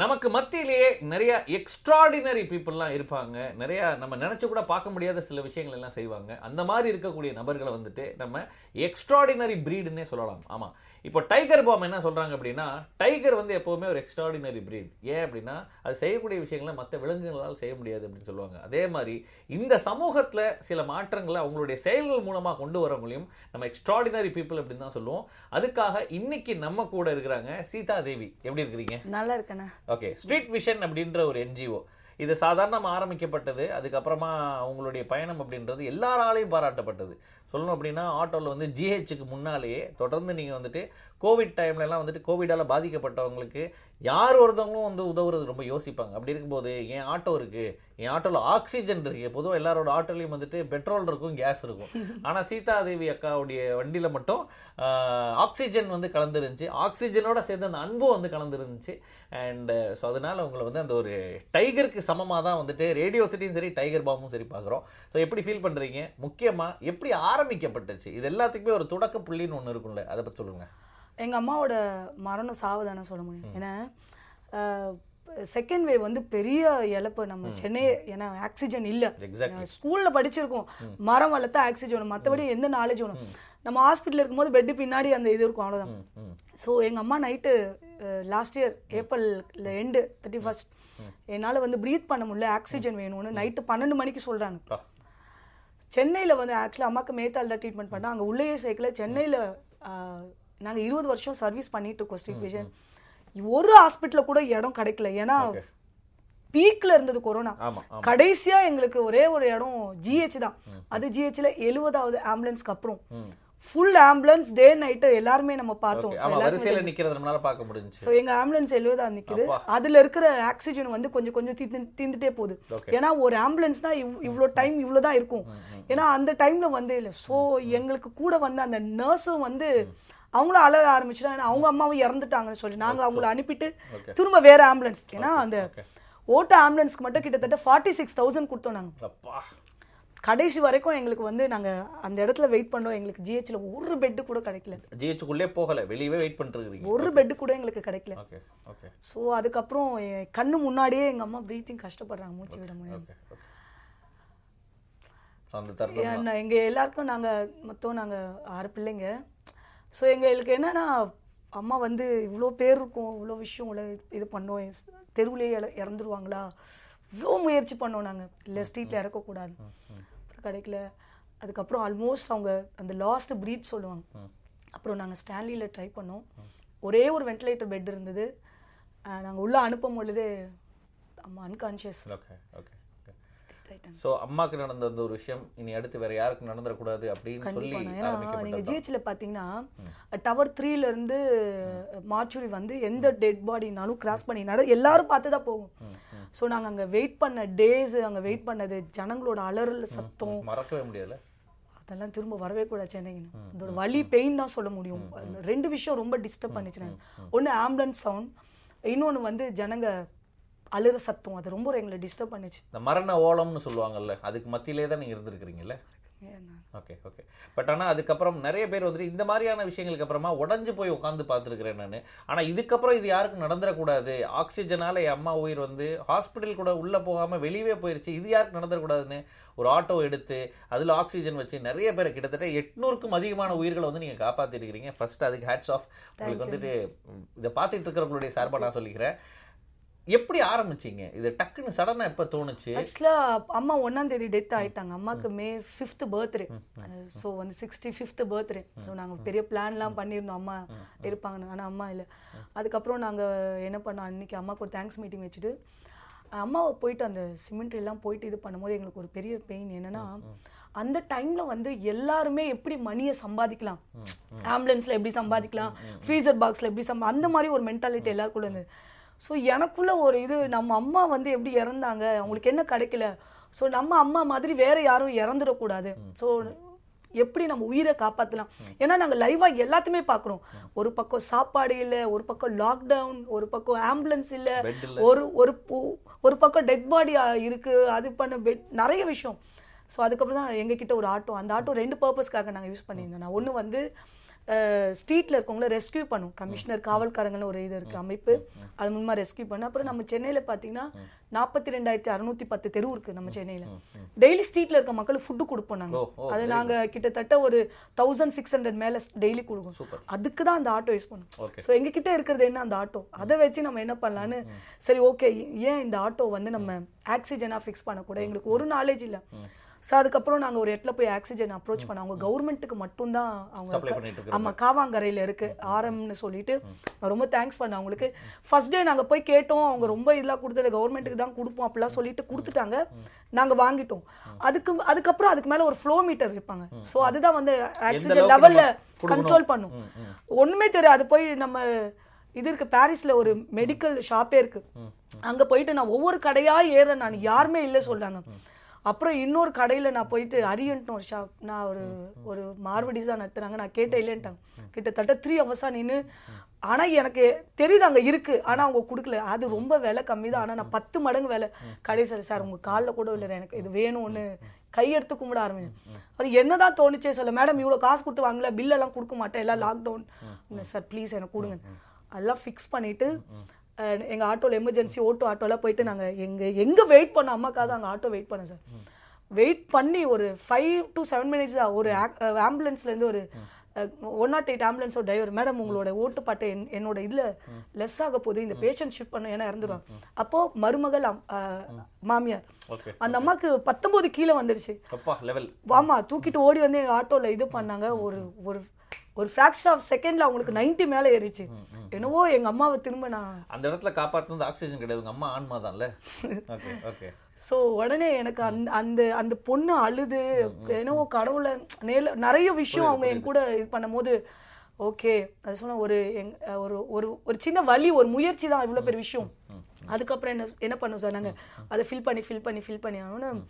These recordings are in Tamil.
நமக்கு மத்தியிலேயே நிறைய எக்ஸ்ட்ராடினரி பீப்புளெலாம் இருப்பாங்க. நிறைய நம்ம நினச்சி கூட பார்க்க முடியாத சில விஷயங்கள் எல்லாம் செய்வாங்க. அந்த மாதிரி இருக்கக்கூடிய நபர்களை வந்துட்டு நம்ம எக்ஸ்ட்ராடினரி ப்ரீடுன்னே சொல்லலாம். ஆமாம் இப்போ டைகர் பாம் என்ன சொல்கிறாங்க அப்படின்னா டைகர் வந்து எப்போவுமே ஒரு எக்ஸ்ட்ராடினரி ப்ரீட் ஏன் அப்படின்னா அது செய்யக்கூடிய விஷயங்களை மற்ற விலங்குகளால் செய்ய முடியாது அப்படின்னு சொல்லுவாங்க. அதே மாதிரி இந்த சமூகத்தில் சில மாற்றங்களை அவங்களுடைய செயல்கள் மூலமாக கொண்டு வர முடியும். நம்ம எக்ஸ்ட்ராடினரி பீப்புள் அப்படின்னு தான் சொல்லுவோம். அதுக்காக இன்னைக்கு நம்ம கூட இருக்கிறாங்க சீதா தேவி எப்படி இருக்கிறீங்க? நல்லா இருக்கண்ணா. ஓகே ஸ்ட்ரீட் விஷன் அப்படின்ற ஒரு என்ஜிஓ இது சாதாரணமாக ஆரம்பிக்கப்பட்டது அதுக்கப்புறமா உங்களுடைய பயணம் அப்படின்றது எல்லாராலையும் பாராட்டப்பட்டது. சொல்லணும் அப்படின்னா ஆட்டோவில் வந்து ஜிஹெச்சுக்கு முன்னாலேயே தொடர்ந்து நீங்கள் வந்துட்டு கோவிட் டைம்லலாம் வந்துட்டு கோவிடால் பாதிக்கப்பட்டவங்களுக்கு யார் ஒருத்தவங்களும் வந்து உதவுறது ரொம்ப யோசிப்பாங்க. அப்படி இருக்கும்போது என் ஆட்டோ இருக்குது என் ஆட்டோவில் ஆக்சிஜன் இருக்குது பொதுவாக எல்லாரோட ஆட்டோலையும் வந்துட்டு பெட்ரோல் இருக்கும் கேஸ் இருக்கும். ஆனால் சீதாதேவி அக்காவுடைய வண்டியில் மட்டும் ஆக்சிஜன் வந்து கலந்துருந்துச்சு. ஆக்சிஜனோட சேர்ந்து அந்த அன்பும் வந்து கலந்துருந்துச்சு. அண்டு ஸோ அதனால அவங்களை வந்து அந்த ஒரு டைகருக்கு சமமாக தான் வந்துட்டு ரேடியோ சிட்டியும் சரி டைகர் பாமும் சரி பார்க்குறோம் ஸோ எப்படி ஃபீல் பண்ணுறீங்க முக்கியமாக எப்படி ஆரம்பிக்கப்பட்டுச்சு? இது எல்லாத்துக்குமே ஒரு தொடக்க புள்ளின்னு ஒன்று இருக்கும்ல. அதை பற்றி சொல்லுங்கள் எங்க அம்மாவோட மரணம் சாவு தானே சொல்ல முடியும். ஏன்னா செகண்ட் வேவ் வந்து பெரிய இழப்பு நம்ம சென்னை ஏன்னா ஆக்சிஜன் இல்ல. ஸ்கூல்ல படிச்சிருக்கோம். மரம் வளர்த்தா ஆக்சிஜன் மற்றபடி எந்த நாலேஜ் வேணும் நம்ம ஹாஸ்பிட்டல் இருக்கும்போது பெட்டு பின்னாடி அந்த இது இருக்கும். ம். ஸோ எங்கள் அம்மா night last year April and thirty first என்னால் வந்து ப்ரீத் பண்ண முடியல. ஆக்சிஜன் வேணும்னு. நைட்டு பன்னெண்டு மணிக்கு சொல்கிறாங்க. சென்னையில் வந்து ஆக்சுவலாக அம்மாக்கு மேத்தால் தான் ட்ரீட்மெண்ட் பண்ணோம். அங்கே உள்ளேயே சேர்க்கல. சென்னையில் நாங்கள் இருபது வருஷம் சர்வீஸ் பண்ணிட்டு இருக்கோம் ஸ்ட்ரீட் விஷன் ஒரு ஹாஸ்பிட்டலில் கூட இடம் கிடைக்கல. ஏன்னா. பீக்ல இருந்தது கொரோனா கடைசியா எங்களுக்கு ஒரே ஒரு இடம் ஜிஹெச் தான். அது ஜிஹெச்ல எழுபதாவது ஆம்புலன்ஸ்க்கு அப்புறம். ஃபுல் ஆம்புலன்ஸ் டே நைட்டு எல்லாருமே நம்ம பார்த்தோம். வரிசையில் நிற்கிறது நம்மளால பார்க்க முடிஞ்சுச்சு. ஸோ எங்க ஆம்புலன்ஸ் எழுபதா நிக்குது. அதுல இருக்கிற ஆக்சிஜன் வந்து கொஞ்சம் கொஞ்சம் தீந்து தீந்துட்டே போகுது. ஏன்னா ஒரு ஆம்புலன்ஸ் தான் இவ்- இவ்வளோ டைம் இவ்வளோ தான் இருக்கும். ஏன்னா அந்த டைம்ல வந்து இல்லை. ஸோ எங்களுக்கு கூட வந்து அந்த நர்ஸும் வந்து அவங்களும் அழக ஆரம்பிச்சிட்டாங்க ஏன்னா அவங்க அம்மாவும் இறந்துட்டாங்கன்னு சொல்லி நாங்க அவங்கள அனுப்பிட்டு. திரும்ப வேற ஆம்புலன்ஸ் ஏன்னா அந்த. ஓட்ட ஆம்புலன்ஸ்க்கு மட்டும் கிட்டத்தட்ட ஃபார்ட்டி சிக்ஸ் தௌசண்ட் கொடுத்தோம் நாங்க. அப்பா. கடைசி வரைக்கும் எங்களுக்கு வந்து நாங்க அந்த இடத்துல வெயிட் பண்ணோம் எங்களுக்கு ஜிஹெச்ல ஒரு பெட்டு கூட கிடைக்கல. ஜிஹெச்சுக்குள்ளே போகலை. வெளியவே வெயிட் இருக்கிறீங்க ஒரு பெட்டு கூட எங்களுக்கு கிடைக்கல. ஸோ அதுக்கப்புறம் கண்ணு முன்னாடியே எங்க அம்மா ப்ரீத்திங் கஷ்டப்படுறாங்க. மூச்சு விட முடியாது ஓகே ஓகே ஸோ அந்த தருணம் ஏன்னா எங்க எல்லாருக்கும் நாங்க மொத்தம் நாங்க ஆறு பிள்ளைங்க. ஸோ எங்களுக்கு என்னன்னா அம்மா வந்து இவ்வளோ பேர் இருக்கும் இவ்வளோ விஷயம் இவ்வளோ இது பண்ணோம். தெருவுலயே இற- இறந்துருவாங்களா? இவ்வளோ முயற்சி பண்ணோம் நாங்க. இல்லை ஸ்ட்ரீட்ல இறக்கக்கூடாது. அப்புறம் கிடைக்கல. அதுக்கப்புறம் ஆல்மோஸ்ட் அவங்க அந்த லாஸ்ட் ப்ரீத் சொல்லுவாங்க. அப்புறம் நாங்க ஸ்டான்லியில் ட்ரை பண்ணோம். ஒரே ஒரு வென்டிலேட்டர் பெட் இருந்தது. அஹ் நாங்க உள்ள அனுப்பும் பொழுது அம்மா அன்கான்ஷியஸ் ஓகே ஓகே ஸோ அம்மாக்கு நடந்த அந்த ஒரு விஷயம் இனி அடுத்து வேற யாருக்கும் நடந்துடக்கூடாது அப்படின்னு சொல்லி கண்டிப்பா ஏன்னா நீங்க ஆரம்பிக்கப்பட்டது ஜிஹெச்ல பாத்தீங்கன்னா டவர் த்ரீல இருந்து மார்ச்சுரி வந்து எந்த டெட் பாடினாலும் கிராஸ் பண்ணி நட எல்லாரும் பார்த்து தான் போகும். ஸோ நாங்க அங்க வெயிட் பண்ண டேஸ் அங்க வெயிட் பண்ணது ஜனங்களோட அலறல் சத்தம். மறக்கவே முடியல. அதெல்லாம் திரும்ப வரவே கூடாது சென்னைக்கு. அதோட வலி பெயின் தான் சொல்ல முடியும். ரெண்டு விஷயம் ரொம்ப டிஸ்டர்ப் பண்ணிச்சு ஒன்று ஆம்புலன்ஸ் சவுண்ட் இன்னொன்னு வந்து ஜனங்க அழுற சத்தம் அது ரொம்ப எங்களை டிஸ்டர்ப் பண்ணுச்சு. இந்த மரண ஓலம்னு சொல்லுவாங்கல்ல அதுக்கு மத்தியிலே தான் நீங்க இருந்திருக்கிறீங்கல்ல? Okay okay. பட் ஆனால் அதுக்கப்புறம் நிறைய பேர் வந்துட்டு இந்த மாதிரியான விஷயங்களுக்கு அப்புறமா உடஞ்சு போய் உட்காந்து பார்த்துருக்கிறேன் நான். ஆனால் இதுக்கப்புறம் இது யாருக்கும் நடந்துடக்கூடாது. ஆக்சிஜனால என் அம்மா உயிர் வந்து ஹாஸ்பிட்டல் கூட உள்ளே போகாமல் வெளியவே போயிருச்சு. இது யாருக்கு நடந்துடக்கூடாதுன்னு ஒரு ஆட்டோ எடுத்து அதில் ஆக்சிஜன் வச்சு நிறைய பேர் கிட்டத்தட்ட எட்நூறுக்கும் அதிகமான உயிர்களை வந்து நீங்கள் காப்பாற்றிருக்கிறீங்க ஃபர்ஸ்ட் அதுக்கு ஹேட்ஸ் ஆஃப் உங்களுக்கு வந்துட்டு இதை பார்த்துட்டு இருக்கிறவங்களுடைய சார்பாக நான் சொல்லிக்கிறேன். எப்படி ஆரம்பிச்சீங்க? இது டக்குன்னு சடனாக எப்போ தோணுச்சு? ஆக்சுவலா அம்மா ஒன்னாம் தேதி டெத் ஆயிட்டாங்க. அம்மாக்கு மே ஃபிஃப்த் பர்த்டே ஸோ வந்து சிக்ஸ்டி ஃபிஃப்த் பர்த்டே ஸோ நாங்க பெரிய பிளான்லாம் பண்ணியிருந்தோம். அம்மா இருப்பாங்கன்னு. ஆனா அம்மா இல்ல. அதுக்கப்புறம் நாங்க என்ன பண்ணோம்? அன்னைக்கு அம்மாக்கு ஒரு தேங்க்ஸ் மீட்டிங் வச்சுட்டு அம்மாவை போயிட்டு அந்த சிமெண்ட் எல்லாம் போயிட்டு இது பண்ணும்போது எங்களுக்கு ஒரு பெரிய பெயின் என்னன்னா அந்த டைம்ல வந்து எல்லாருமே எப்படி மணியை சம்பாதிக்கலாம்? ஆம்புலன்ஸ்ல எப்படி சம்பாதிக்கலாம்? ஃப்ரீசர் பாக்ஸ்ல எப்படி சம்பா அந்த மாதிரி ஒரு மென்டாலிட்டி எல்லாருக்குள்ள இருந்தது. ஸோ எனக்குள்ள ஒரு இது நம்ம அம்மா வந்து எப்படி இறந்தாங்க? அவங்களுக்கு என்ன கிடைக்கல? ஸோ நம்ம அம்மா மாதிரி வேற யாரும் இறந்துடக்கூடாது. ஸோ எப்படி நம்ம உயிரை காப்பாற்றலாம் ஏன்னா நாங்கள் லைவாக எல்லாத்தையுமே பார்க்குறோம். ஒரு பக்கம் சாப்பாடு இல்லை ஒரு பக்கம் லாக்டவுன் ஒரு பக்கம் ஆம்புலன்ஸ் இல்லை ஒரு ஒரு ஒரு பக்கம் டெட் பாடி இருக்கு அது பண்ண பெட் நிறைய விஷயம். ஸோ அதுக்கப்புறம் தான் எங்ககிட்ட ஒரு ஆட்டோ அந்த ஆட்டோ ரெண்டு பர்பஸ்க்காக நாங்கள் யூஸ் பண்ணியிருந்தோம். நான் ஒன்று வந்து ஸ்ட்ரீட்ல இருக்கவங்கள ரெஸ்கியூ பண்ணும். கமிஷனர் காவல்காரங்கன்னு ஒரு இது இருக்கு அமைப்பு. அது மூலமா ரெஸ்கியூ பண்ண. அப்புறம் நம்ம சென்னையில பாத்தீங்கன்னா நாற்பத்தி ரெண்டாயிரத்தி அறுநூத்தி பத்து தெரு இருக்கு நம்ம சென்னையில. டெய்லி ஸ்ட்ரீட்ல இருக்க மக்களுக்கு ஃபுட்டு கொடுப்போம் நாங்க. ஓ, ஓ, அது நாங்க கிட்டத்தட்ட ஒரு தௌசண்ட் சிக்ஸ் ஹண்ட்ரட் மேல டெய்லி கொடுக்கும். அதுக்கு தான் அந்த ஆட்டோ யூஸ் பண்ணும். ஸோ எங்க கிட்ட இருக்கிறது என்ன அந்த ஆட்டோ அதை வச்சு நம்ம என்ன பண்ணலான்னு சரி ஓகே ஏன் இந்த ஆட்டோ வந்து நம்ம ஆக்சிஜனா ஃபிக்ஸ் பண்ணக்கூடாது? எங்களுக்கு ஒரு நாலேஜ் இல்ல. ஸோ அதுக்கப்புறம் நாங்க ஒரு இடத்துல போய் ஆக்சிஜன் அப்ரோச் பண்ணோம். அவங்க கவர்மெண்ட்டுக்கு மட்டும்தான் அவங்க சப்ளை பண்ணிட்டு இருக்கு ஆமா காவாங்கரையில இருக்கு ஆர்எம்னு சொல்லிட்டு நான் ரொம்ப தேங்க்ஸ் பண்ணேன் அவங்களுக்கு. ஃபர்ஸ்ட் டே நாங்க போய் கேட்டோம். அவங்க ரொம்ப இதெல்லாம் கொடுத்தது கவர்மெண்ட்டுக்கு தான் கொடுப்போம் அப்படிலாம் சொல்லிட்டு கொடுத்துட்டாங்க. நாங்க வாங்கிட்டோம். அதுக்கு அதுக்கப்புறம் அதுக்கு மேல ஒரு ஃப்ளோ மீட்டர் வைப்பாங்க. சோ அதுதான் வந்து ஆக்சிஜன் லெவல்ல. கண்ட்ரோல் பண்ணும். ம், ம். ஒண்ணுமே தெரியாது. போய் நம்ம இது இருக்கு பாரிஸ்ல ஒரு மெடிக்கல் ஷாப்பே இருக்கு. அங்க போயிட்டு நான் ஒவ்வொரு கடையா ஏறேன் நான். யாருமே இல்லை சொல்றாங்க. அப்புறம் இன்னொரு கடையில் நான் போயிட்டு அரியன்ட்னு ஒரு ஷாப் நான் ஒரு ஒரு மார்வடிஸ் தான் நடத்துறாங்க நான் கேட்டேன் இல்லைன்ட்டாங்க கிட்டத்தட்ட த்ரீ ஹவர்ஸாக நின்று ஆனால் எனக்கு தெரியுது அங்கே இருக்குது ஆனால் அவங்க கொடுக்கல. அது ரொம்ப விலை கம்மி தான். ஆனால் நான் பத்து மடங்கு விலை. கடைசியில் சார் உங்கள் காலில் கூட இல்லை எனக்கு இது வேணும்னு கையெடுத்து கும்பிட ஆரம்பிச்சேன். அவர் என்னதான் தோணுச்சே சொல்ல மேடம் இவ்வளோ காசு கொடுத்து வாங்கல. பில்லெல்லாம் கொடுக்க மாட்டேன். எல்லாம் லாக்டவுன் சார் ப்ளீஸ் எனக்கு கொடுங்க. அதெல்லாம் ஃபிக்ஸ் பண்ணிவிட்டு அஹ், எங்க ஆட்டோல எமர்ஜென்சி ஓட்டோ ஆட்டோல போயிட்டு நாங்க எங்க எங்க வெயிட் பண்ண அம்மாக்காக அங்க ஆட்டோ வெயிட் பண்ணேன் சார். வெயிட் பண்ணி ஒரு ஃபைவ் டு செவன் மினிட்ஸ் ஒரு ஆம்புலன்ஸ்ல இருந்து ஒரு ஒன் நாட் எயிட் ஆம்புலன்ஸோட டிரைவர் மேடம் உங்களோட ஓட்டுப்பாட்டை என்- என்னோட இதுல லெஸ் ஆக போகுது இந்த பேஷண்ட் ஷிஃப்ட் பண்ண ஏன்னா இறந்துருவாங்க அப்போ மருமகள் மாமியார் அந்த அம்மாக்கு பத்தொன்பது கீழே வந்துடுச்சு அப்பா லெவல் ஆமா தூக்கிட்டு ஓடி வந்து எங்க ஆட்டோல இது பண்ணாங்க. ஒரு ஒரு ஒரு ஃபிராக்ஷன் ஆஃப் செகண்ட்ல அவங்களுக்கு 90 மேல ஏறிச்சு. என்னவோ எங்க அம்மாவை திரும்ப நான் அந்த இடத்துல காப்பாத்துனது ஆக்சிஜன் கிடையாது. உங்க அம்மா ஆன்மா தான்ல ஓகே ஓகே சோ உடனே எனக்கு அந்த அந்த அந்த பொண்ணு அழுது. என்னவோ கடவுளை நேர்ல நிறைய விஷயம் அவங்க என் கூட இது பண்ணும்போது ஓகே அது சொன்ன ஒரு எங் ஒரு ஒரு ஒரு சின்ன வலி ஒரு முயற்சி தான் இவ்வளவு பெரிய விஷயம். அதுக்கப்புறம் என்ன என்ன பண்ணோம் சார் நாங்க? அதை ஃபில் பண்ணி ஃபில் பண்ணி ஃபில் பண்ணி ஆகணும்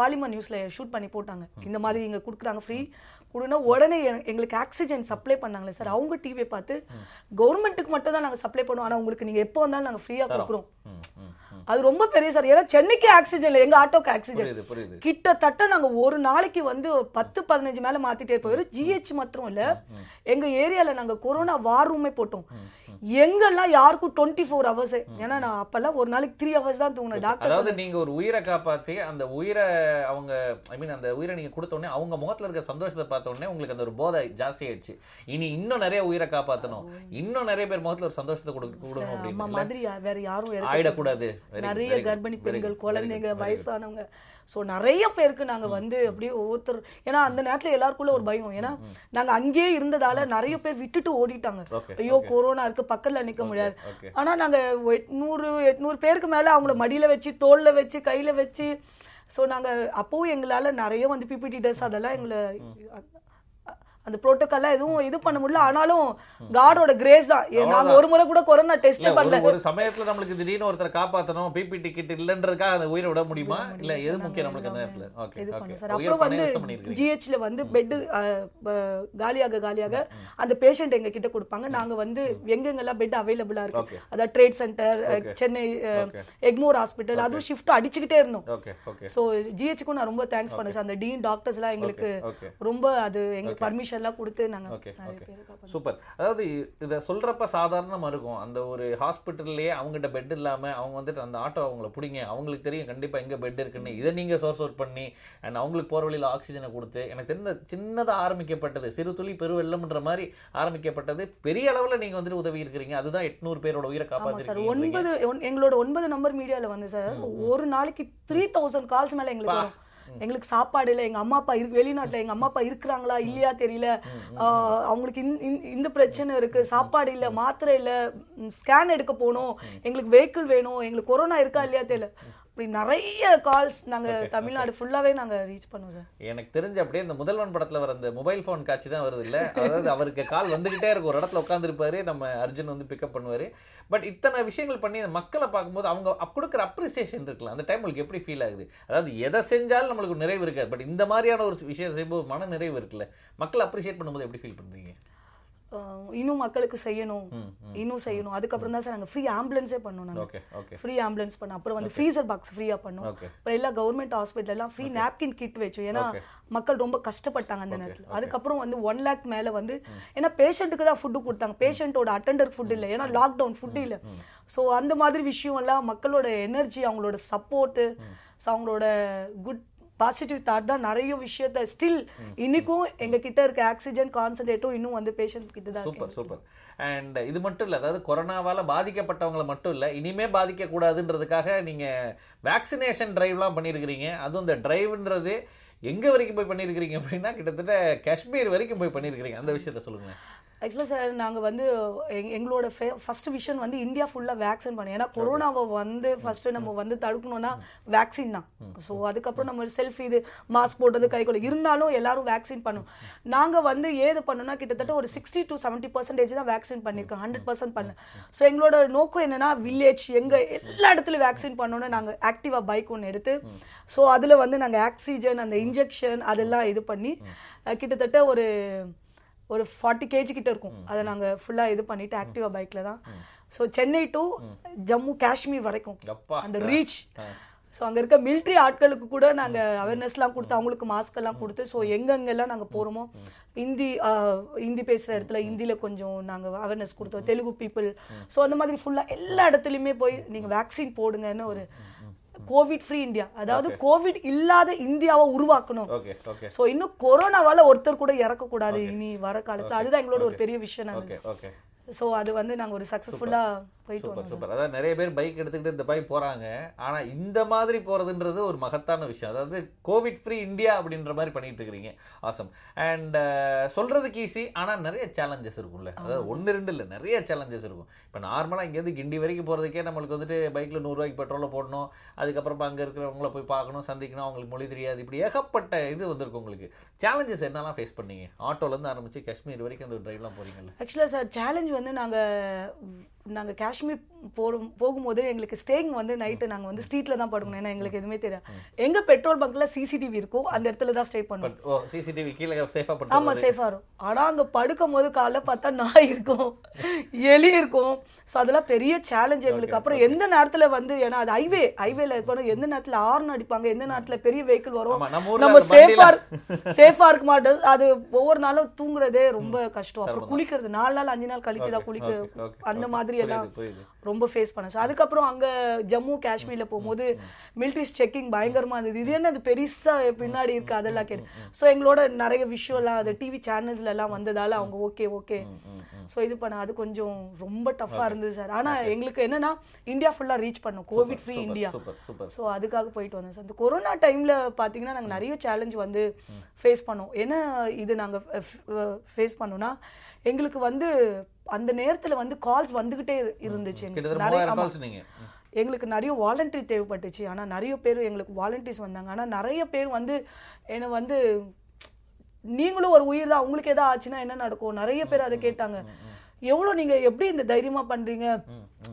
பாலிமர் நியூஸ்ல ஷூட் பண்ணி போட்டாங்க. இந்த மாதிரி இங்க கொடுக்குறாங்க ஃப்ரீ கொடுனா உடனே எங்களுக்கு ஆக்சிஜன் சப்ளை பண்ணாங்களே சார் அவங்க டிவியை பார்த்து கவர்மெண்ட்டுக்கு மட்டும் தான் நாங்க சப்ளை பண்ணுவோம். ஆனா உங்களுக்கு நீங்க எப்போ வந்தாலும் நாங்க ஃப்ரீயா கொடுக்குறோம். அது ரொம்ப பெரிய சார் ஏன்னா சென்னைக்கு ஆக்சிஜன் இல்லை. எங்க ஆட்டோக்கு ஆக்சிஜன் கிட்டத்தட்ட நாங்க ஒரு நாளைக்கு வந்து பத்து பதினஞ்சு மேல மாத்திட்டே இருப்போம். ஜிஹெச் மாத்திரம் இல்ல. எங்க ஏரியால நாங்க கொரோனா வார் ரூமே போட்டோம். எங்கெல்லாம் யாருக்கும் டுவெண்ட்டி ஃபோர் ஹவர்ஸ் ஏன்னா நான் அப்பெல்லாம் ஒரு நாளைக்கு த்ரீ ஹவர்ஸ் தான் தூங்கினேன். டாக்டர் அதாவது நீங்க ஒரு உயிரை காப்பாத்தி அந்த உயிரை அவங்க ஐ மீன் அந்த உயிரை நீங்க கொடுத்த உடனே அவங்க முகத்துல இருக்க சந்தோஷத்தை பார்த்த உடனே உங்களுக்கு அந்த ஒரு போதை ஜாஸ்தி ஆயிடுச்சு. இனி இன்னும் நிறைய உயிரை காப்பாத்தணும். இன்னும் நிறைய பேர் முகத்துல ஒரு சந்தோஷத்தை கொடுக்க கொடுக்கணும் அப்படின்னு மாதிரி வேற யாரும் ஆயிடக்கூடாது. நிறைய கர்ப்பிணி பெண்கள் குழந்தைங்க. வயசானவங்க. சோ நிறைய பேருக்கு நாங்க வந்து அப்படியே ஒவ்வொருத்தர் ஏன்னா அந்த நேரத்துல எல்லாருக்குள்ள ஒரு பயம். ஏன்னா நாங்க அங்கேயே இருந்ததால நிறைய பேர் விட்டுட்டு ஓடிட்டாங்க. ஐயோ கொரோனா இருக்கு பக்கத்துல நிக்க முடியாது. okay. ஆனா நாங்க எட்நூறு எட்நூறு பேருக்கு மேல அவங்கள மடியில வச்சு தோல்ல வச்சு கையில வச்சு சோ நாங்க அப்பவும் எங்களால நிறைய வந்து பிபிடி டெஸ் அதெல்லாம் எங்களை அந்த புரோட்டோக்கால்லாம் எதுவும் இது பண்ண முடியல. ஆனாலும் காடோட கிரேஸ் தான். நாங்க ஒரு முறை கூட கொரோனா டெஸ்ட் பண்ணல. ஒரு சமயத்துல நம்மளுக்கு திடீர்னு ஒருத்தரை காப்பாத்தணும் பிபி டிக்கெட் இல்லன்றதுக்காக அந்த உயிரை விட முடியுமா? இல்ல எது முக்கியம் நம்மளுக்கு அந்த நேரத்துல? ஓகே இது சார். அப்புறம் வந்து ஜிஹெச்ல வந்து பெட் காலியாக காலியாக அந்த பேஷண்ட் எங்க கிட்ட கொடுப்பாங்க நாங்க வந்து எங்கெங்கெல்லாம் பெட் அவைலபிளா. இருக்கு? அதாவது trade centre. Chennai. Egmore hospital அதுவும் ஷிஃப்ட் அடிச்சுக்கிட்டே இருந்தோம். சோ ஜிஹெச்சுக்கும் நான் ரொம்ப தேங்க்ஸ் பண்ணேன் சார். அந்த டீன் டாக்டர்ஸ் எல்லாம் எங்களுக்கு ரொம்ப அது எங்களுக்கு பர்மிஷன் எல்லாம் கொடுத்து நாங்க ஓகே ஓகே. சூப்பர் அதாவது இதை சொல்றப்ப சாதாரணமா இருக்கும் அந்த ஒரு ஹாஸ்பிட்டல்லையே அவங்ககிட்ட பெட் இல்லாம அவங்க வந்துட்டு அந்த ஆட்டோ அவங்கள பிடிங்க. அவங்களுக்கு தெரியும் கண்டிப்பா எங்க பெட் இருக்குன்னு. இதை நீங்க சோர்ஸ் அவுட் பண்ணி அண்ட் அவங்களுக்கு போற வழியில ஆக்சிஜனை கொடுத்து எனக்கு தெரிந்த சின்னதா ஆரம்பிக்கப்பட்டது சிறு துளி பெருவெள்ளம்ன்ற மாதிரி ஆரம்பிக்கப்பட்டது பெரிய அளவுல நீங்க வந்துட்டு உதவி இருக்கிறீங்க. அதுதான் எட்நூறு பேரோட உயிரை காப்பாத்திருக்கீங்க ஒன்பது ஒன்- எங்களோட ஒன்பது நம்பர் மீடியால வந்து சார் ஒரு நாளைக்கு த்ரீ தௌசண்ட் கால்ஸ் மேல எங்களுக்கு எங்களுக்கு சாப்பாடு இல்லை எங்க அம்மா அப்பா இருக்கு வெளிநாட்டுல எங்க அம்மா அப்பா இருக்கிறாங்களா இல்லையா தெரியல. அவங்களுக்கு இந்த- பிரச்சனை இருக்கு. சாப்பாடு இல்ல மாத்திரை இல்ல ஸ்கேன் எடுக்க போகணும். எங்களுக்கு வெஹிக்கிள் வேணும். எங்களுக்கு கொரோனா இருக்கா இல்லையா தெரியல. அப்படி நிறைய கால்ஸ் நாங்க தமிழ்நாடு ஃபுல்லாவே நாங்க ரீச் பண்ணுவோம் சார் எனக்கு தெரிஞ்ச அப்படியே இந்த முதல்வன் படத்துல வர அந்த மொபைல் ஃபோன் காட்சி தான் வருது இல்ல. அதாவது அவருக்கு கால் வந்துகிட்டே இருக்கும். ஒரு இடத்துல உட்காந்துருப்பாரு நம்ம அர்ஜுன் வந்து பிக்கப் பண்ணுவாரு. பட் இத்தனை விஷயங்கள் பண்ணி அந்த மக்களை பார்க்கும்போது அவங்க கொடுக்குற அப்ரிசியேஷன் இருக்கலாம். அந்த டைம் உங்களுக்கு எப்படி ஃபீல் ஆகுது? அதாவது எதை செஞ்சாலும் நம்மளுக்கு நிறைவு இருக்காது. பட் இந்த மாதிரியான ஒரு விஷயம் செய்யும்போது மன நிறைவு இருக்குல்ல? மக்களை அப்ரிஷியேட் பண்ணும்போது எப்படி ஃபீல் பண்றீங்க? இன்னும் மக்களுக்கு செய்யணும். இன்னும் செய்யணும். அதுக்கப்புறம் தான் சார் நாங்கள் ஃப்ரீ ஆம்புலன்ஸே பண்ணோம் நாங்கள் ஃப்ரீ ஆம்புலன்ஸ் பண்ணோம். அப்புறம் வந்து ஃப்ரீசர் பாக்ஸ் ஃப்ரீயாக பண்ணோம் அப்புறம் எல்லா கவர்மெண்ட் ஹாஸ்பிட்டல் எல்லாம் ஃப்ரீ நாப்கின் கிட் வச்சோம். ஏன்னா. மக்கள் ரொம்ப கஷ்டப்பட்டாங்க அந்த நேரத்தில். அதுக்கப்புறம் வந்து ஒன் லேக் மேல வந்து ஏன்னா பேஷண்ட்டுக்கு தான் ஃபுட்டு கொடுத்தாங்க. பேஷண்ட்டோட அட்டெண்டர் ஃபுட் இல்லை. ஏன்னா லாக்டவுன் ஃபுட் இல்லை. ஸோ அந்த மாதிரி விஷயம் எல்லாம் மக்களோட எனர்ஜி அவங்களோட சப்போர்ட்டு ஸோ அவங்களோட குட் பாசிட்டிவ் தாட் தான் நிறைய விஷயத்த ஸ்டில் இன்னைக்கும் எங்க கிட்ட இருக்க ஆக்சிஜன் கான்சன்ட்ரேட்டும் இன்னும் வந்து பேஷண்ட் கிட்ட தான் சூப்பர் சூப்பர். அண்ட் இது மட்டும் இல்லை அதாவது கொரோனாவால பாதிக்கப்பட்டவங்கள மட்டும் இல்லை இனிமே பாதிக்க கூடாதுன்றதுக்காக நீங்க வேக்சினேஷன் டிரைவ்லாம் பண்ணியிருக்கிறீங்க அதுவும் இந்த டிரைவ்ன்றது எங்க வரைக்கும் போய் பண்ணியிருக்கிறீங்க அப்படின்னா கிட்டத்தட்ட காஷ்மீர் வரைக்கும் போய் பண்ணியிருக்கிறீங்க அந்த விஷயத்த சொல்லுங்க ஆக்சுவலாக சார் நாங்கள் வந்து எங் எங்களோட ஃபர்ஸ்ட் விஷன் வந்து இந்தியா ஃபுல்லாக வேக்சின் பண்ணோம். ஏன்னா கொரோனாவை வந்து ஃபர்ஸ்ட் நம்ம வந்து தடுக்கணும்னா வேக்சின் தான். ஸோ அதுக்கப்புறம் நம்ம செல்ஃப் இது மாஸ்க் போடுறது கை கொள்ள. இருந்தாலும் எல்லாரும் வேக்சின் பண்ணோம். நாங்கள் வந்து ஏது பண்ணோம்னா கிட்டத்தட்ட ஒரு சிக்ஸ்டி டு செவன்ட்டி பர்சன்டேஜ் தான் வேக்சின் பண்ணியிருக்கோம் ஹண்ட்ரட் பர்சன்ட் பண்ணல. ஸோ எங்களோட நோக்கம் என்னன்னா வில்லேஜ் எங்க எல்லா இடத்துலையும் வேக்சின் பண்ணோன்னு நாங்கள் ஆக்டிவா பைக் ஒன்று எடுத்து ஸோ அதில் வந்து நாங்கள் ஆக்சிஜன் அந்த இன்ஜெக்ஷன் அதெல்லாம் இது பண்ணி கிட்டத்தட்ட ஒரு ஒரு ஃபார்ட்டி கேஜி கிட்ட இருக்கும். அதை நாங்கள் ஃபுல்லாக இது பண்ணிட்டு ஆக்டிவா பைக்கில் தான். ஸோ சென்னை டு ஜம்மு காஷ்மீர் வரைக்கும் அந்த ரீச் ஸோ அங்கே இருக்க மிலிட்ரி ஆட்களுக்கு கூட நாங்கள் அவேர்னஸ்லாம் கொடுத்து அவங்களுக்கு மாஸ்க் எல்லாம் கொடுத்து ஸோ எங்கெங்கெல்லாம் நாங்கள் போகிறோமோ ஹிந்தி ஹிந்தி பேசுகிற இடத்துல ஹிந்தியில் கொஞ்சம் நாங்கள் அவேர்னஸ் கொடுத்தோம். தெலுங்கு பீப்புள் ஸோ அந்த மாதிரி ஃபுல்லாக எல்லா இடத்துலையுமே போய் நீங்கள் வேக்சின் போடுங்கன்னு ஒரு கோவிட் ஃப்ரீ இந்தியா அதாவது கோவிட் இல்லாத இந்தியாவை உருவாக்கணும். சோ இன்னும் கொரோனாவால ஒருத்தர் கூட இறக்க கூடாது இனி வர காலத்துல அதுதான் எங்களோட ஒரு பெரிய விஷயம். ஓகே சோ அது வந்து நாங்க ஒரு சக்சஸ்ஃபுல்லா போயிட்டு சூப்பர் சூப்பர். அதாவது நிறைய பேர் பைக் எடுத்துக்கிட்டு இந்த பைக் போறாங்க. ஆனா இந்த மாதிரி போறதுன்றது ஒரு மகத்தான விஷயம். அதாவது கோவிட் ஃப்ரீ இந்தியா அப்படின்ற மாதிரி பண்ணிட்டு இருக்கிறீங்க. ஆசம் அண்ட் சொல்றதுக்கு ஈஸி ஆனா நிறைய சேலஞ்சஸ் இருக்கும்ல. அதாவது ஒன்று ரெண்டு இல்லை நிறைய சேலஞ்சஸ் இருக்கும். இப்போ நார்மலா இங்கேருந்து கிண்டி வரைக்கும் போறதுக்கே நம்மளுக்கு வந்துட்டு பைக்ல நூறுரூவாய்க்கு பெட்ரோலை போடணும். அதுக்கப்புறமா அங்க இருக்கிறவங்கள போய் பார்க்கணும் சந்திக்கணும். அவங்களுக்கு மொழி தெரியாது. இப்படி ஏகப்பட்ட இது வந்திருக்கு உங்களுக்கு. சேலஞ்சஸ் என்னெல்லாம் ஃபேஸ் பண்ணீங்க? ஆட்டோல இருந்து ஆரம்பிச்சு காஷ்மீர் வரைக்கும் அந்த டிரைவ்லாம் போறீங்கல்ல. ஆக்சுவலா சார் சேலஞ்ச் வந்து நாங்க நாங்க காஷ்மீர் போகும் போகும்போது எங்களுக்கு ஸ்டேயிங் வந்து நைட்டு நாங்க வந்து ஸ்ட்ரீட்ல தான் படுக்கணும் ஏன்னா எங்களுக்கு எதுவுமே தெரியாது. எங்க பெட்ரோல் பங்க்ல சிசிடிவி இருக்கோ அந்த இடத்துல தான் ஸ்டே பண்ணுவோம். சிசிடிவி கீழே சேஃபா ஆமா படுத்து சேஃபா இருக்கும் ஆனா அங்க படுக்கும் போது காலைல பார்த்தா நாய் இருக்கும். எலி இருக்கும். ஸோ அதெல்லாம் பெரிய சேலஞ்ச் எங்களுக்கு. அப்புறம் எந்த நேரத்துல வந்து ஏன்னா அது ஹைவே ஹைவேல இருக்கணும் எந்த நேரத்துல ஹார்ன் அடிப்பாங்க எந்த நேரத்துல பெரிய வெஹிக்கிள் வரும். நம்ம ஊர்ல நம்ம அந்த சேஃபா வண்டியில- சேஃபா இருக்க மாட்டோம். அது ஒவ்வொரு நாளும் தூங்குறதே ரொம்ப கஷ்டம். அப்புறம் குளிக்கிறது நாலு நாள் அஞ்சு நாள் கழிச்சு தான் குளிக்க அந்த. மாதிரி எல்லாம் புரியுது, புரியுது. ரொம்ப ஃபேஸ் பண்ண ஸோ அதுக்கப்புறம் அங்க ஜம்மு காஷ்மீர்ல போகும்போது மிலிட்ரிஸ் செக்கிங் பயங்கரமா இருந்தது. இது என்ன இது பெருசா பின்னாடி இருக்கு அதெல்லாம் கேட்டு. ஸோ எங்களோட நிறைய விஷயம்லாம் அது டிவி சேனல்ஸ்ல எல்லாம் வந்ததால அவங்க ஓகே ஓகே. ஸோ இது பண்ண அது கொஞ்சம் ரொம்ப டஃப்பா இருந்தது சார் ஆனா எங்களுக்கு என்னன்னா இந்தியா ஃபுல்லா ரீச் பண்ணோம். கோவிட் ஃப்ரீ இந்தியா ஸோ அதுக்காக போயிட்டு வந்தேன் சார் இந்த கொரோனா டைம்ல பாத்தீங்கன்னா நாங்க நிறைய சேலஞ்ச் வந்து ஃபேஸ் பண்ணோம். என்ன இது நாங்க ஃபேஸ் பண்ணோம்னா எங்களுக்கு வந்து அந்த நேரத்துல வந்து கால்ஸ் வந்துகிட்டே இருந்துச்சு. ம். எங்களுக்கு நிறைய வாலண்டரி தேவைப்பட்டுச்சு. ஆனா நிறைய பேர் எங்களுக்கு வாலண்டியர்ஸ் வந்தாங்க. ஆனா நிறைய பேர் வந்து என்னை வந்து நீங்களும் ஒரு உயிர் தான். உங்களுக்கு எதாவது ஆச்சுன்னா என்ன நடக்கும்? நிறைய பேர் அதை கேட்டாங்க. எவ்வளவு நீங்க எப்படி இந்த தைரியமா பண்றீங்க?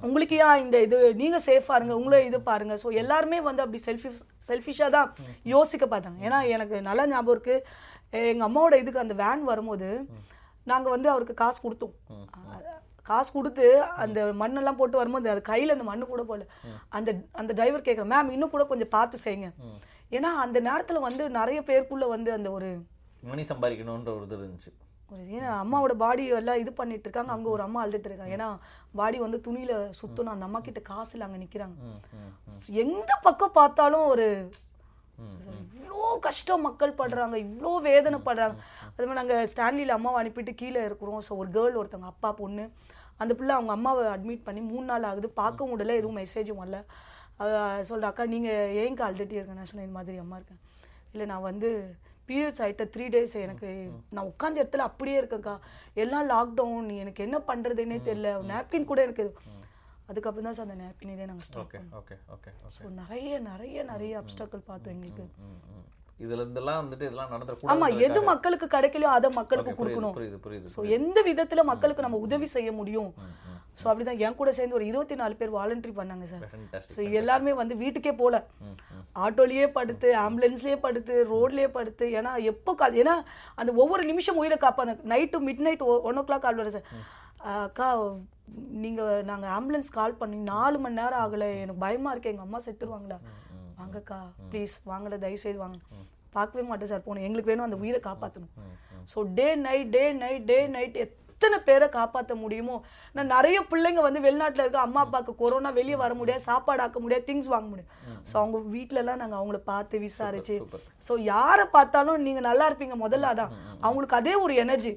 உங்களுக்கு ஏன் இந்த இது நீங்க சேஃபா இருங்க உங்களை இது பாருங்க. ஸோ எல்லாருமே வந்து அப்படி செல்ஃபி செல்ஃபிஷா தான் யோசிக்க பார்த்தாங்க. ஏன்னா எனக்கு நல்ல ஞாபகம் இருக்கு. எங்க அம்மாவோட இதுக்கு அந்த வேன் வரும்போது நாங்க வந்து அவருக்கு காசு கொடுத்தோம். காசு கொடுத்து அந்த மண்ணெல்லாம் போட்டு வரும்போது அது கையில அந்த மண்ணு கூட போல அந்த அந்த டிரைவர் கேட்குறேன் மேம் இன்னும் கூட கொஞ்சம் பார்த்து செய்யுங்க. ஏன்னா அந்த நேரத்துல வந்து நிறைய பேருக்குள்ள வந்து அந்த ஒரு மணி சம்பாதிக்கணும்ன்ற ஒரு இது இருந்துச்சு. ஒரு ஏன்னா அம்மாவோட பாடி எல்லாம் இது பண்ணிட்டு இருக்காங்க. அங்க ஒரு அம்மா அழுதுட்டு இருக்காங்க. ஏன்னா பாடி வந்து துணியில சுத்தணும். அந்த அம்மா கிட்ட காசு இல்லை அங்க ம், எந்த பக்கம் பார்த்தாலும் ஒரு. இவ்வளோ கஷ்டம் மக்கள் படுறாங்க. இவ்வளோ வேதனைப்படுறாங்க அது மாதிரி நாங்கள் ஸ்டான்லியில் அம்மாவை அனுப்பிட்டு கீழே இருக்கிறோம். ஸோ ஒரு கேர்ள் ஒருத்தவங்க அப்பா பொண்ணு. அந்த பிள்ளை அவங்க அம்மாவை அட்மிட் பண்ணி மூணு நாள் ஆகுது. பார்க்க முடியல எதுவும் மெசேஜும் வரல. சொல்கிற அக்கா நீங்கள் ஏங்க அழுதுட்டே இருக்கேன் நான் சொன்னேன் இந்த மாதிரி அம்மா இருக்கேன் இல்லை நான் வந்து பீரியட்ஸ் ஆகிட்ட த்ரீ டேஸ் எனக்கு நான் உட்காந்த இடத்துல அப்படியே இருக்கேன்க்கா. எல்லாம் லாக்டவுன் எனக்கு என்ன பண்ணுறதுன்னே தெரியல. நாப்கின் கூட எனக்கு அதுக்கப்புறம் தான் சார் அந்த நாப்கின் இதே நாங்கள் ஸ்டாப் ஓகே ஓகே ஸோ நிறைய நிறைய நிறைய அப்டக்கல் பார்த்தோம் எங்களுக்கு. இதுல இருந்தெல்லாம் வந்துட்டு இதெல்லாம் ஆமா நடந்துடக்கூடாது எது மக்களுக்கு கிடைக்கலையோ அதை மக்களுக்கு கொடுக்கணும். புரியுது புரியுது ஸோ எந்த விதத்துல மக்களுக்கு நம்ம உதவி செய்ய முடியும்? ஸோ அப்படிதான். என் கூட சேர்ந்து ஒரு இருபத்தி நாலு பேர் வாலண்டரி பண்ணாங்க சார். ஸோ எல்லாருமே வந்து வீட்டுக்கே போல. ஆட்டோலயே படுத்து ஆம்புலன்ஸ்லயே படுத்து ரோட்லயே படுத்து ஏன்னா எப்போ கால் ஏன்னா அந்த ஒவ்வொரு நிமிஷம் உயிரை காப்பாங்க night midnight one o'clock call வரும் சார். அக்கா நீங்க நாங்க ஆம்புலன்ஸ் கால் பண்ணி நாலு மணி நேரம் ஆகல. எனக்கு பயமா இருக்கு. எங்க அம்மா செத்துருவாங்களா? வாங்கக்கா ப்ளீஸ் வாங்கல தயவு செய்து வாங்க. பார்க்கவே மாட்டேன் சார் போகணும். எங்களுக்கு வேணும் அந்த உயிரை காப்பாற்றணும் so day night day night day night எத்தனை பேரை காப்பாற்ற முடியுமோ? நான் நிறைய பிள்ளைங்க வந்து வெளிநாட்டில் இருக்க அம்மா அப்பாவுக்கு கொரோனா வெளியே வர முடியாது சாப்பாடு ஆக்க முடியாது திங்ஸ் வாங்க முடியும் ஸோ அவங்க வீட்ல எல்லாம் நாங்கள் அவங்கள பார்த்து விசாரிச்சு ஸோ யாரை பார்த்தாலும் நீங்க நல்லா இருப்பீங்க. முதல்ல அதான். அவங்களுக்கு அதே ஒரு எனர்ஜி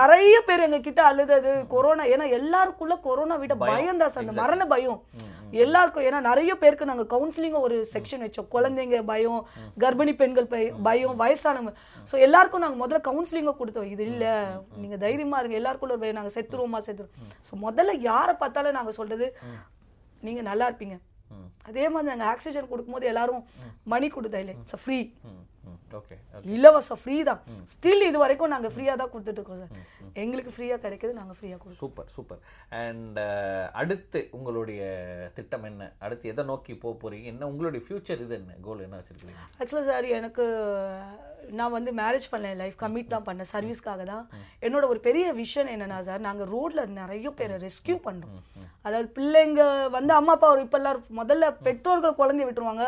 நிறைய பேர் எங்க கிட்ட அழுதது கொரோனா ஏன்னா எல்லாருக்குள்ள கொரோனா விட பயம். தான் சார். அந்த மரண பயம். எல்லாருக்கும் ஏன்னா நிறைய பேருக்கு நாங்க கவுன்சிலிங் ஒரு செக்ஷன் வச்சோம். குழந்தைங்க பயம் கர்ப்பிணி பெண்கள் பய- பயம் வயசானவங்க. சோ எல்லாருக்கும் நாங்க முதல்ல கவுன்சிலிங்க கொடுத்தோம். இது இல்ல நீங்க தைரியமா இருங்க. எல்லாருக்குள்ள ஒரு பயம். நாங்க செத்துருவோமா செத்துருவோம். சோ முதல்ல யாரை பார்த்தாலும் நாங்க சொல்றது நீங்க நல்லா இருப்பீங்க. அதே மாதிரி நாங்க ஆக்சிஜன் கொடுக்கும்போது எல்லாரும் மணி கொடுத்தா இல்லை இட்ஸ் ஃப்ரீ இலவசம் ஃப்ரீ தான். ஸ்டில் இது வரைக்கும் நாங்க ஃப்ரீயா தான் கொடுத்துட்டு இருக்கோம் சார் எங்களுக்கு ஃப்ரீயா கிடைக்குது நாங்க ஃப்ரீயா கொடுக்கோம் சூப்பர் சூப்பர். அண்ட் அடுத்து உங்களுடைய திட்டம் என்ன? அடுத்து எதை நோக்கி போக போறீங்க? என்ன உங்களுடைய ஃபியூச்சர் இது என்ன? கோல் என்ன வச்சிருக்கீங்க? ஆக்சுவலாக சார் எனக்கு நான் வந்து மேரேஜ் பண்ணேன் லைஃப் கமிட் தான் பண்ணேன் சர்வீஸ்க்காக தான். என்னோட ஒரு பெரிய விஷன் என்னன்னா சார் நாங்கள் ரோட்ல நிறைய பேரை ரெஸ்கியூ பண்றோம். அதாவது பிள்ளைங்க வந்து அம்மா அப்பா ஒரு இப்பெல்லாம் முதல்ல பெற்றோர்கள் குழந்தைய விட்டுருவாங்க.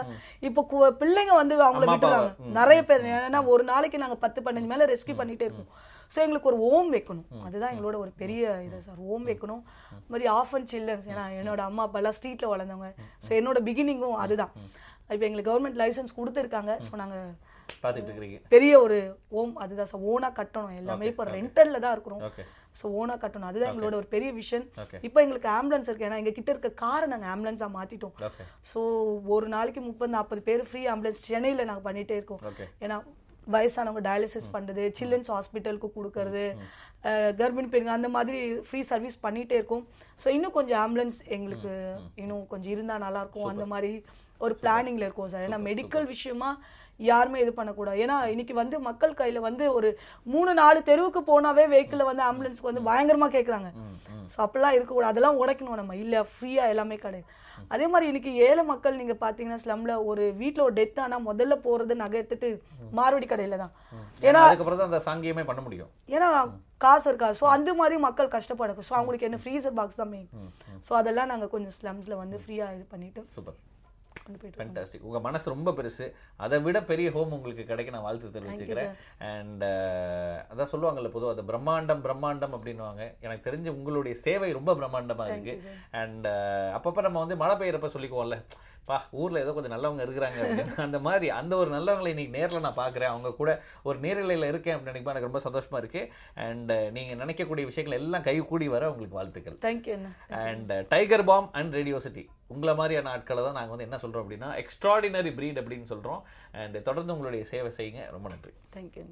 இப்போ பிள்ளைங்க வந்து அவங்கள விட்டுருவாங்க. நிறைய பேர் ஏன்னா ஒரு நாளைக்கு நாங்க பத்து பதினஞ்சு மேல ரெஸ்கியூ பண்ணிட்டே இருக்கோம். ஸோ எங்களுக்கு ஒரு ஓம் வைக்கணும். அதுதான் எங்களோட ஒரு பெரிய இது சார். ஓம் வைக்கணும். இந்த மாதிரி ஆஃப் அண்ட் சில்ட்ரன்ஸ் ஏன்னா என்னோட அம்மா அப்பா எல்லாம் ஸ்ட்ரீட்ல வளர்ந்தவங்க. ஸோ என்னோட பிகினிங்கும் அதுதான். இப்போ எங்களுக்கு கவர்மெண்ட் லைசன்ஸ் கொடுத்துருக்காங்க. ஸோ நாங்க பார்த்துட்டு இருக்கிறீங்க. பெரிய ஒரு ஓம் அதுதான் சார். ஓனா கட்டணும். எல்லாமே இப்போ ரெண்டல்ல தான் இருக்கிறோம். ஸோ ஓனா கட்டணும். அதுதான் எங்களோட ஒரு பெரிய விஷன். இப்போ எங்களுக்கு ஆம்புலன்ஸ் இருக்கு. ஏன்னா எங்க கிட்ட இருக்க காரை நாங்க ஆம்புலன்ஸா மாத்திட்டோம். ஓகே ஸோ ஒரு நாளைக்கு முப்பது நாற்பது பேர் ஃப்ரீ ஆம்புலன்ஸ் சென்னையில நாங்க பண்ணிட்டே இருக்கோம். ஏன்னா வயசானவங்க டயாலிசிஸ் பண்றது சில்ட்ரன்ஸ் ஹாஸ்பிட்டலுக்கு கொடுக்கறது கர்ப்பிணி பெண்கள் அந்த மாதிரி ஃப்ரீ சர்வீஸ் பண்ணிட்டே இருக்கோம். ஸோ இன்னும் கொஞ்சம் ஆம்புலன்ஸ் எங்களுக்கு இன்னும் கொஞ்சம் இருந்தா நல்லா இருக்கும். அந்த மாதிரி ஒரு பிளானிங்ல இருக்கும் சார். ஏன்னா மெடிக்கல் விஷயமா யாருமே இது பண்ணக்கூடாது. ஏன்னா இன்னைக்கு வந்து மக்கள் கையில வந்து ஒரு மூணு நாலு தெருவுக்கு போனாவே வெஹிக்கிள் வந்து ஆம்புலன்ஸ்க்கு வந்து பயங்கரமா கேக்குறாங்க. ம் ம். ஸோ அப்படிலாம் இருக்கக்கூடாது. அதெல்லாம் உடைக்கணும் நம்ம. இல்ல ஃப்ரீயா எல்லாமே கிடையாது. அதே மாதிரி இன்னைக்கு ஏழை மக்கள் நீங்க பாத்தீங்கன்னா ஸ்லம்ல ஒரு வீட்ல ஒரு டெத் ஆனா முதல்ல போறது நகை எடுத்துட்டு மார்வடி கடையில தான். ஏன்னா அதுக்கப்புறம் தான் அந்த சாங்கியமே பண்ண முடியும். ஏன்னா காசு இருக்கா? ஸோ அந்த மாதிரி மக்கள் கஷ்டப்படும் ஸோ அவங்களுக்கு என்ன ஃப்ரீசர் பாக்ஸ் தான் மெயின் ஸோ அதெல்லாம் நாங்க கொஞ்சம் ஸ்லம்ஸ்ல வந்து ஃப்ரீயா இது பண்ணிட்டு சூப்பர். ஃபேண்டாஸ்டிக் உங்க மனசு ரொம்ப பெருசு. அதை விட பெரிய ஹோம் உங்களுக்கு கிடைக்க நான் வாழ்த்து தெரிவிச்சுக்கிறேன். அண்ட் அதான் சொல்லுவாங்கல்ல பொதுவாக அது பிரம்மாண்டம் பிரம்மாண்டம் அப்படின்னுவாங்க. எனக்கு தெரிஞ்ச உங்களுடைய சேவை ரொம்ப பிரம்மாண்டமா இருக்கு. அண்ட் அப்பப்ப நம்ம வந்து மழை பெய்யறப்ப சொல்லிக்குவோம்ல. பா ஊர்ல ஏதோ கொஞ்சம் நல்லவங்க இருக்கிறாங்க அப்படின்னு அந்த மாதிரி அந்த ஒரு நல்லவங்களை இன்னைக்கு நேர்ல நான் பார்க்குறேன் அவங்க கூட ஒரு நேரலையில் இருக்கேன் அப்படின்னு நினைக்கும் எனக்கு ரொம்ப சந்தோஷமா இருக்கு. அண்ட் நீங்க நினைக்கக்கூடிய விஷயங்கள் எல்லாம் கை கூடி வர உங்களுக்கு வாழ்த்துக்கள். Thank you and Tiger Balm and Radio City உங்களை மாதிரியான ஆட்களை தான் நாங்கள் வந்து என்ன சொல்றோம் அப்படின்னா எக்ஸ்ட்ராடினரி breed அப்படின்னு சொல்றோம். அண்ட் தொடர்ந்து உங்களுடைய சேவை செய்யுங்க. ரொம்ப நன்றி. தேங்க்யூ